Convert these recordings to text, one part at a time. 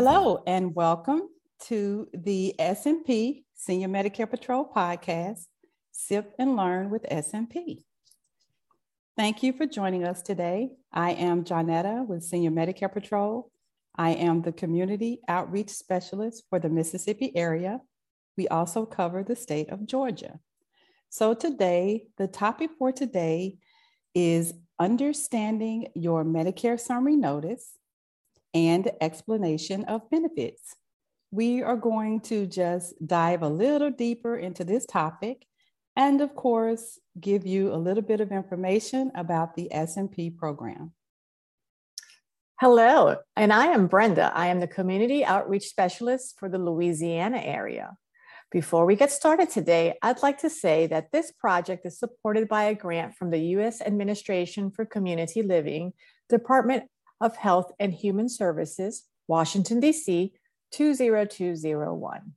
Hello and welcome to the SMP Senior Medicare Patrol podcast, Sip and Learn with SMP. Thank you for joining us today. I am Jonetta with Senior Medicare Patrol. I am the Community Outreach Specialist for the Mississippi area. We also cover the state of Georgia. So today, the topic for today is understanding your Medicare summary notice and explanation of benefits. We are going to just dive a little deeper into this topic and of course, give you a little bit of information about the SMP program. Hello, and I am Brenda. I am the Community Outreach Specialist for the Louisiana area. Before we get started today, I'd like to say that this project is supported by a grant from the U.S. Administration for Community Living, Department of Health and Human Services, Washington, D.C. 20201.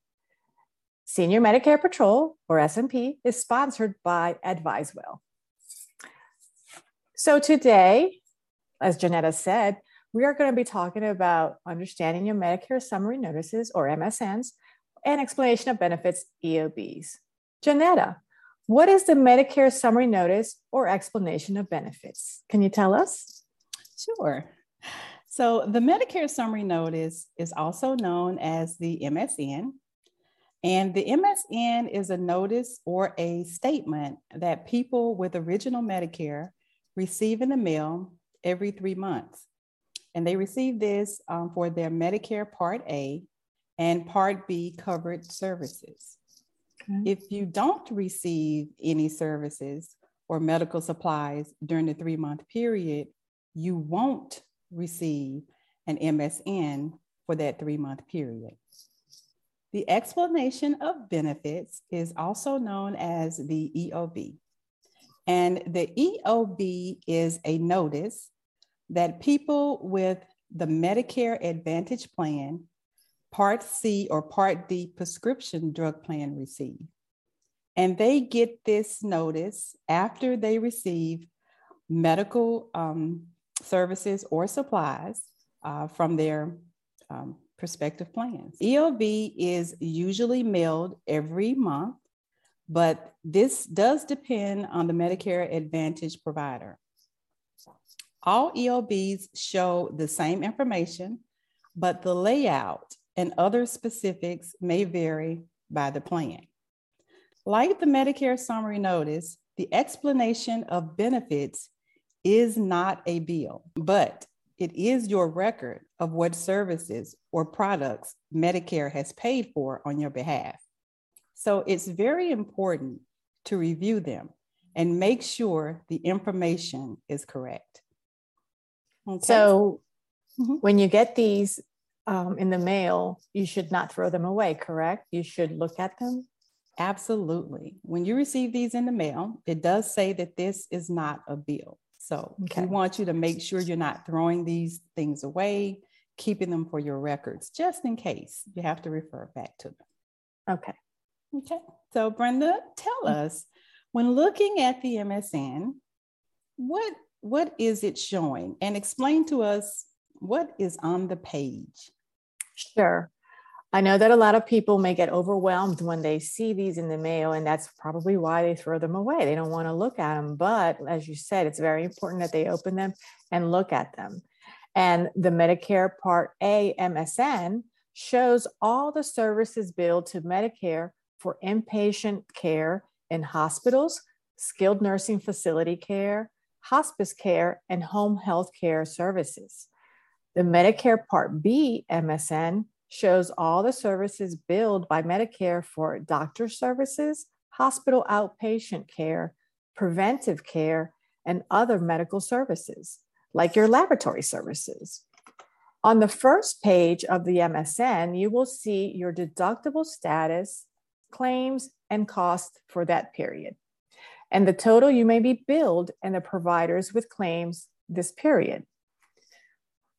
Senior Medicare Patrol, or SMP, is sponsored by AdviseWell. So today, as Janetta said, we are going to be talking about understanding your Medicare summary notices, or MSNs, and explanation of benefits, EOBs. Janetta, what is the Medicare summary notice or explanation of benefits? Can you tell us? Sure. So, the Medicare summary notice is also known as the MSN. And the MSN is a notice or a statement that people with original Medicare receive in the mail every three months. And they receive this um, for their Medicare Part A and Part B covered services. Okay. If you don't receive any services or medical supplies during the three month period, you won't receive an MSN for that three month period. The explanation of benefits is also known as the EOB. And the EOB is a notice that people with the Medicare Advantage Plan Part C or Part D prescription drug plan receive. And they get this notice after they receive medical um, services or supplies uh, from their um, prospective plans. EOB is usually mailed every month, but this does depend on the Medicare Advantage provider. All EOBs show the same information, but the layout and other specifics may vary by the plan. Like the Medicare summary notice, the explanation of benefits is not a bill, but it is your record of what services or products Medicare has paid for on your behalf. So it's very important to review them and make sure the information is correct. Okay. So mm-hmm. when you get these um, in the mail, you should not throw them away, correct? You should look at them. Absolutely. When you receive these in the mail, it does say that this is not a bill. So okay. we want you to make sure you're not throwing these things away, keeping them for your records, just in case you have to refer back to them. Okay. Okay. So Brenda, tell mm-hmm. us when looking at the MSN, what what is it showing? And explain to us what is on the page. Sure. I know that a lot of people may get overwhelmed when they see these in the mail, and that's probably why they throw them away. They don't want to look at them. But as you said, it's very important that they open them and look at them. And the Medicare Part A MSN shows all the services billed to Medicare for inpatient care in hospitals, skilled nursing facility care, hospice care, and home health care services. The Medicare Part B MSN shows all the services billed by Medicare for doctor services, hospital outpatient care, preventive care, and other medical services, like your laboratory services. On the first page of the MSN, you will see your deductible status, claims, and cost for that period, and the total you may be billed and the providers with claims this period.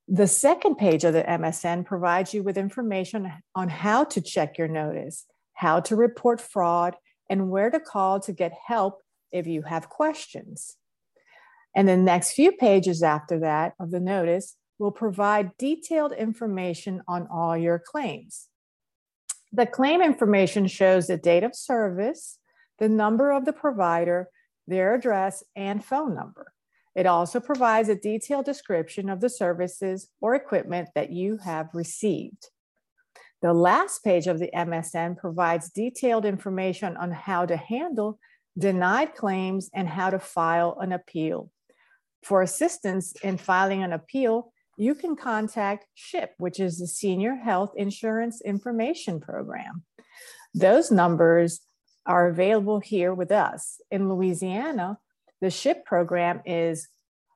The second page of the MSN provides you with information on how to check your notice, how to report fraud, and where to call to get help if you have questions. And the next few pages after that of the notice will provide detailed information on all your claims. The claim information shows the date of service, the number of the provider, their address, and phone number. It also provides a detailed description of the services or equipment that you have received. The last page of the MSN provides detailed information on how to handle denied claims and how to file an appeal. For assistance in filing an appeal, you can contact SHIP, which is the Senior Health Insurance Information Program. Those numbers are available here with us. In Louisiana, the SHIP program is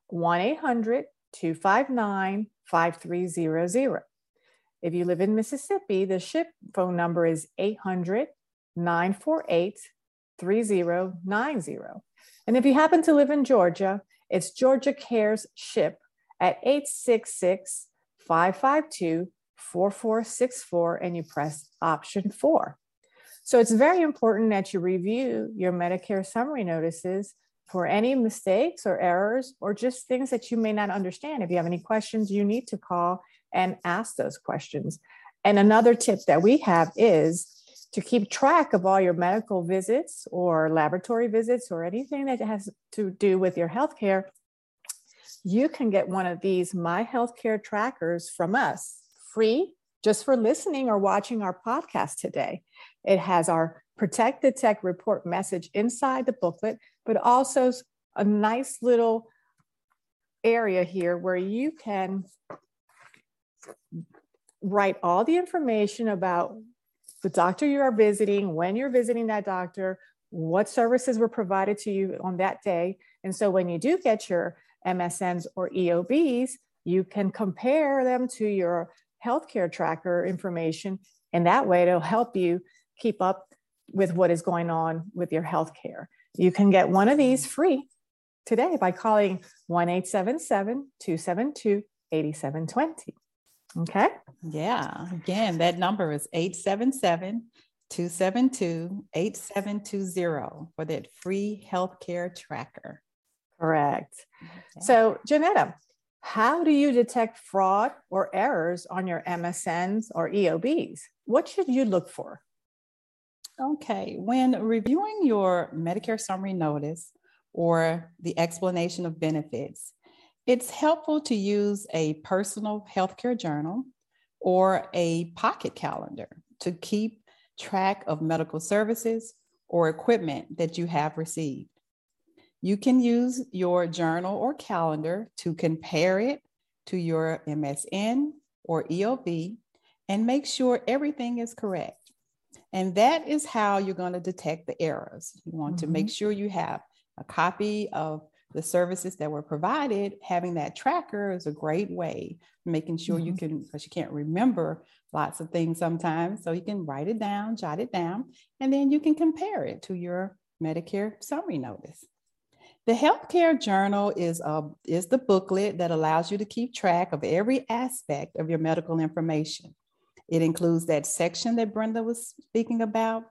1 800 259 5300. If you live in Mississippi, the SHIP phone number is 800 948 3090. And if you happen to live in Georgia, it's Georgia Cares SHIP at 866 552 4464, and you press option four. So it's very important that you review your Medicare summary notices for any mistakes or errors or just things that you may not understand. If you have any questions, you need to call and ask those questions. And another tip that we have is to keep track of all your medical visits or laboratory visits or anything that has to do with your healthcare. You can get one of these My Healthcare trackers from us free just for listening or watching our podcast today. It has our Protect Detect Report message inside the booklet, but also a nice little area here where you can write all the information about the doctor you are visiting, when you're visiting that doctor, what services were provided to you on that day. And so when you do get your MSNs or EOBs, you can compare them to your healthcare tracker information. And that way it'll help you keep up with what is going on with your healthcare. You can get one of these free today by calling 1 877 272 8720. Okay. Yeah. Again, that number is 877 272 8720 for that free healthcare tracker. Correct. Okay. So, Janetta, how do you detect fraud or errors on your MSNs or EOBs? What should you look for? Okay. When reviewing your Medicare summary notice or the explanation of benefits, it's helpful to use a personal healthcare journal or a pocket calendar to keep track of medical services or equipment that you have received. You can use your journal or calendar to compare it to your MSN or EOB and make sure everything is correct. And that is how you're going to detect the errors. You want mm-hmm. to make mm-hmm. sure you have a copy of the services that were provided, having that tracker is a great way, making sure mm-hmm. you can, because you can't remember lots of things sometimes. So you can write it down, jot it down, and then you can compare it to your Medicare summary notice. The healthcare journal is, a, is the booklet that allows you to keep track of every aspect of your medical information. It includes that section that Brenda was speaking about,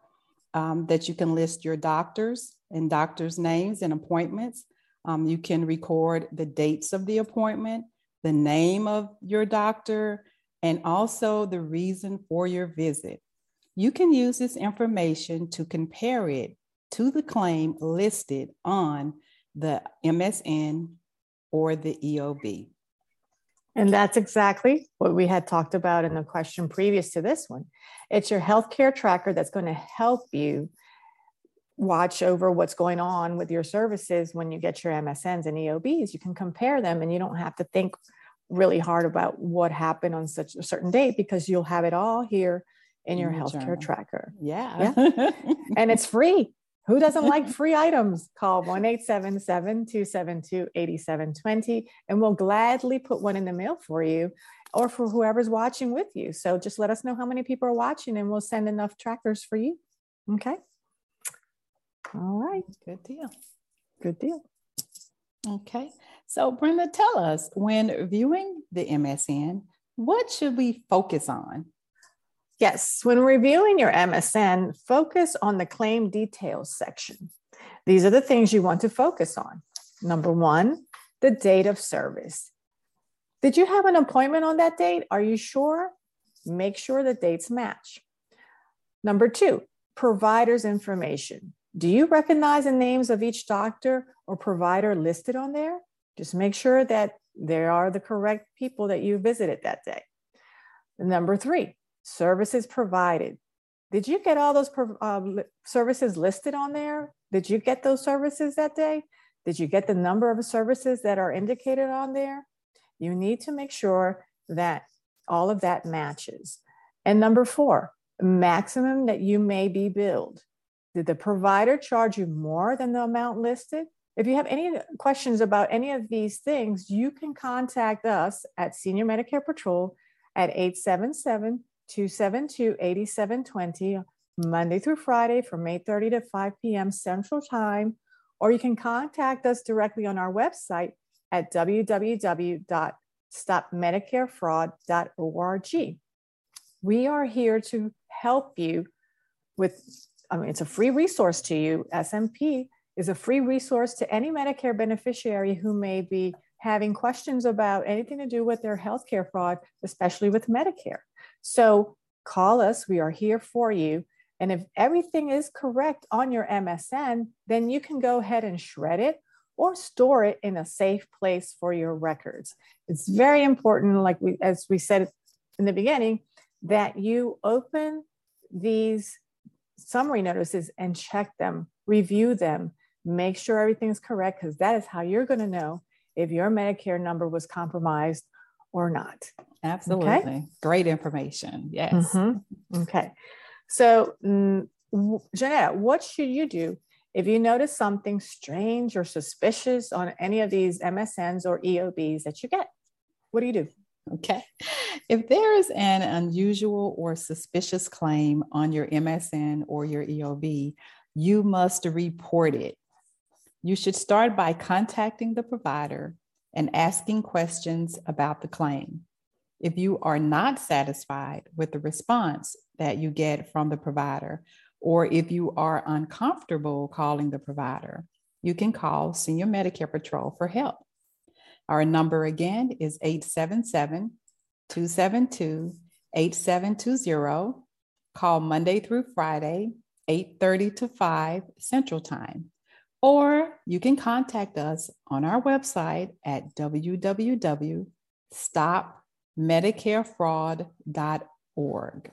um, that you can list your doctors and doctors' names and appointments, um, you can record the dates of the appointment, the name of your doctor, and also the reason for your visit. You can use this information to compare it to the claim listed on the MSN or the EOB. And that's exactly what we had talked about in the question previous to this one. It's your healthcare tracker that's going to help you watch over what's going on with your services when you get your MSNs and EOBs. You can compare them and you don't have to think really hard about what happened on such a certain date because you'll have it all here in your healthcare journal. tracker. Yeah. yeah. and it's free. Who doesn't like free items? Call 1 877 272 8720 and we'll gladly put one in the mail for you or for whoever's watching with you. So just let us know how many people are watching and we'll send enough trackers for you. Okay. All right. Good deal. Good deal. Okay. So, Brenda, tell us when viewing the MSN, what should we focus on? Yes, when reviewing your MSN, focus on the claim details section. These are the things you want to focus on. Number one, the date of service. Did you have an appointment on that date? Are you sure? Make sure the dates match. Number two, provider's information. Do you recognize the names of each doctor or provider listed on there? Just make sure that there are the correct people that you visited that day. Number three, services provided. Did you get all those um, services listed on there? Did you get those services that day? Did you get the number of services that are indicated on there? You need to make sure that all of that matches. And number four, maximum that you may be billed. Did the provider charge you more than the amount listed? If you have any questions about any of these things, you can contact us at Senior Medicare Patrol at 877 272 8720, Monday through Friday from 8:30 to 5 p.m. Central Time, or you can contact us directly on our website at www.stopmedicarefraud.org. We are here to help you with, I mean, it's a free resource to you. SMP is a free resource to any Medicare beneficiary who may be having questions about anything to do with their healthcare fraud, especially with Medicare. So call us, we are here for you. And if everything is correct on your MSN, then you can go ahead and shred it or store it in a safe place for your records. It's very important, like we, as we said in the beginning, that you open these summary notices and check them, review them, make sure everything's correct, because that is how you're going to know if your Medicare number was compromised or not. Absolutely. Okay? Great information. Yes. Mm-hmm. Okay. So, mm, Jeanette, what should you do if you notice something strange or suspicious on any of these MSNs or EOBs that you get? What do you do? Okay. If there is an unusual or suspicious claim on your MSN or your EOB, you must report it. You should start by contacting the provider and asking questions about the claim. If you are not satisfied with the response that you get from the provider, or if you are uncomfortable calling the provider, you can call Senior Medicare Patrol for help. Our number again is 877 272 8720. Call Monday through Friday, 8:30 to 5 Central Time. Or you can contact us on our website at www.stopmedicarefraud.org.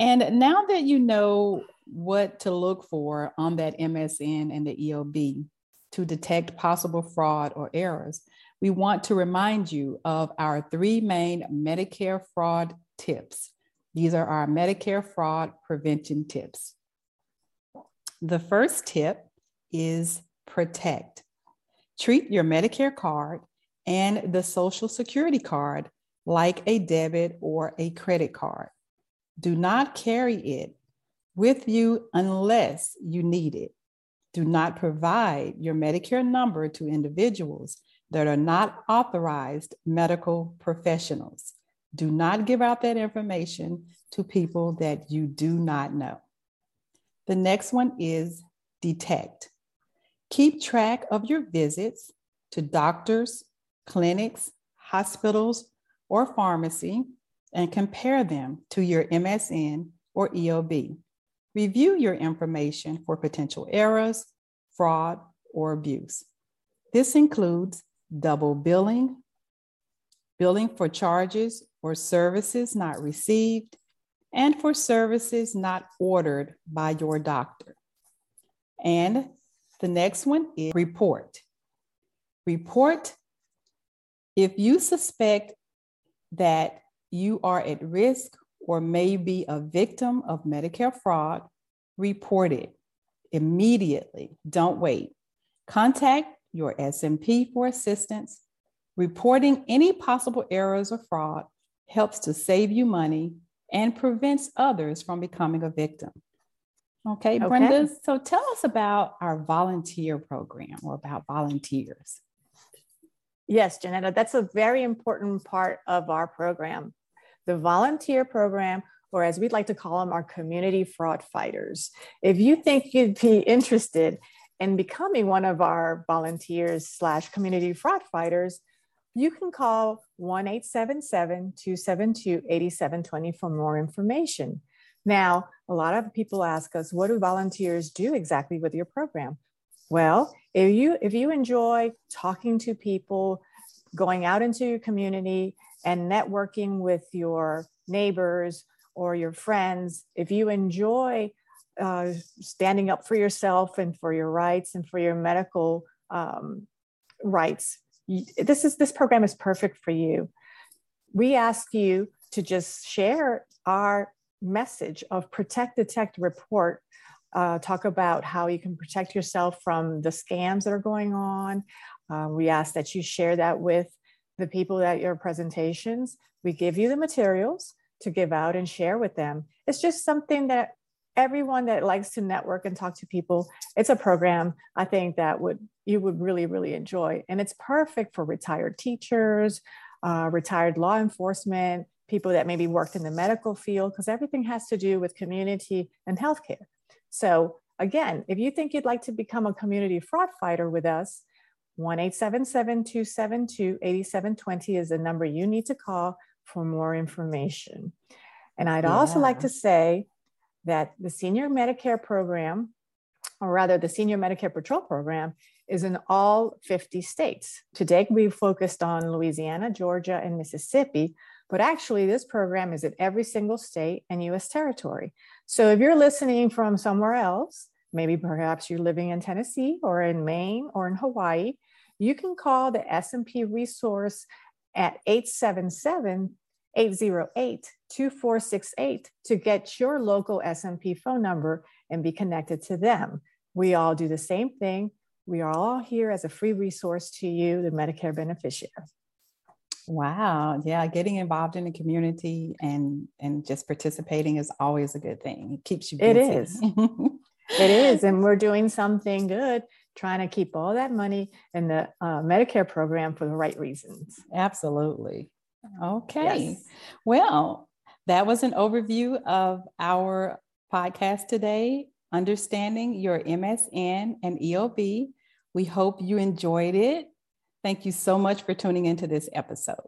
And now that you know what to look for on that MSN and the EOB to detect possible fraud or errors, we want to remind you of our three main Medicare fraud tips. These are our Medicare fraud prevention tips. The first tip is protect. Treat your Medicare card and the Social Security card like a debit or a credit card. Do not carry it with you unless you need it. Do not provide your Medicare number to individuals that are not authorized medical professionals. Do not give out that information to people that you do not know. The next one is detect. Keep track of your visits to doctors, clinics, hospitals, or pharmacy and compare them to your MSN or EOB. Review your information for potential errors, fraud, or abuse. This includes double billing, billing for charges or services not received, and for services not ordered by your doctor. And the next one is report. Report if you suspect that you are at risk or may be a victim of Medicare fraud, report it immediately. Don't wait. Contact your SMP for assistance. Reporting any possible errors or fraud helps to save you money and prevents others from becoming a victim. Okay, okay, Brenda. So tell us about our volunteer program or about volunteers. Yes, Janetta, that's a very important part of our program. The volunteer program, or as we'd like to call them, our community fraud fighters. If you think you'd be interested in becoming one of our volunteers slash community fraud fighters, you can call 1 877 272 8720 for more information. Now, a lot of people ask us, what do volunteers do exactly with your program? Well, if you if you enjoy talking to people, going out into your community and networking with your neighbors or your friends, if you enjoy uh, standing up for yourself and for your rights and for your medical um, rights, this is this program is perfect for you. We ask you to just share our message of protect, detect, report. Uh, talk about how you can protect yourself from the scams that are going on. Uh, we ask that you share that with the people at your presentations. We give you the materials to give out and share with them. It's just something that everyone that likes to network and talk to people, it's a program I think that would you would really really enjoy, and it's perfect for retired teachers, uh, retired law enforcement, people that maybe worked in the medical field, because everything has to do with community and healthcare. So again, if you think you'd like to become a community fraud fighter with us, 1-877-272-8720 is the number you need to call for more information. And I'd yeah. also like to say that the senior Medicare program, or rather the senior Medicare patrol program, is in all 50 states. Today, we focused on Louisiana, Georgia, and Mississippi, but actually, this program is in every single state and US territory. So if you're listening from somewhere else, maybe perhaps you're living in Tennessee or in Maine or in Hawaii, you can call the SMP resource at 877 808 2468 to get your local SMP phone number and be connected to them. We all do the same thing. We are all here as a free resource to you, the Medicare beneficiary. Wow. Yeah. Getting involved in the community and and just participating is always a good thing. It keeps you busy. It is. it is. And we're doing something good, trying to keep all that money in the uh, Medicare program for the right reasons. Absolutely. Okay. Yes. Well, that was an overview of our podcast today, Understanding Your MSN and EOB. We hope you enjoyed it. Thank you so much for tuning into this episode.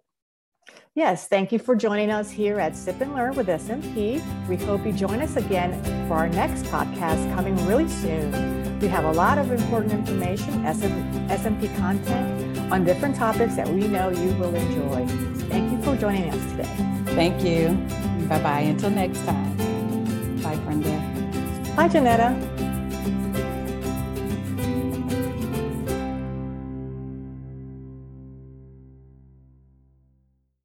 Yes, thank you for joining us here at Sip and Learn with SMP. We hope you join us again for our next podcast coming really soon. We have a lot of important information, SM, SMP content on different topics that we know you will enjoy. Thank you for joining us today. Thank you. Bye bye. Until next time. Bye, Brenda. Bye, Janetta.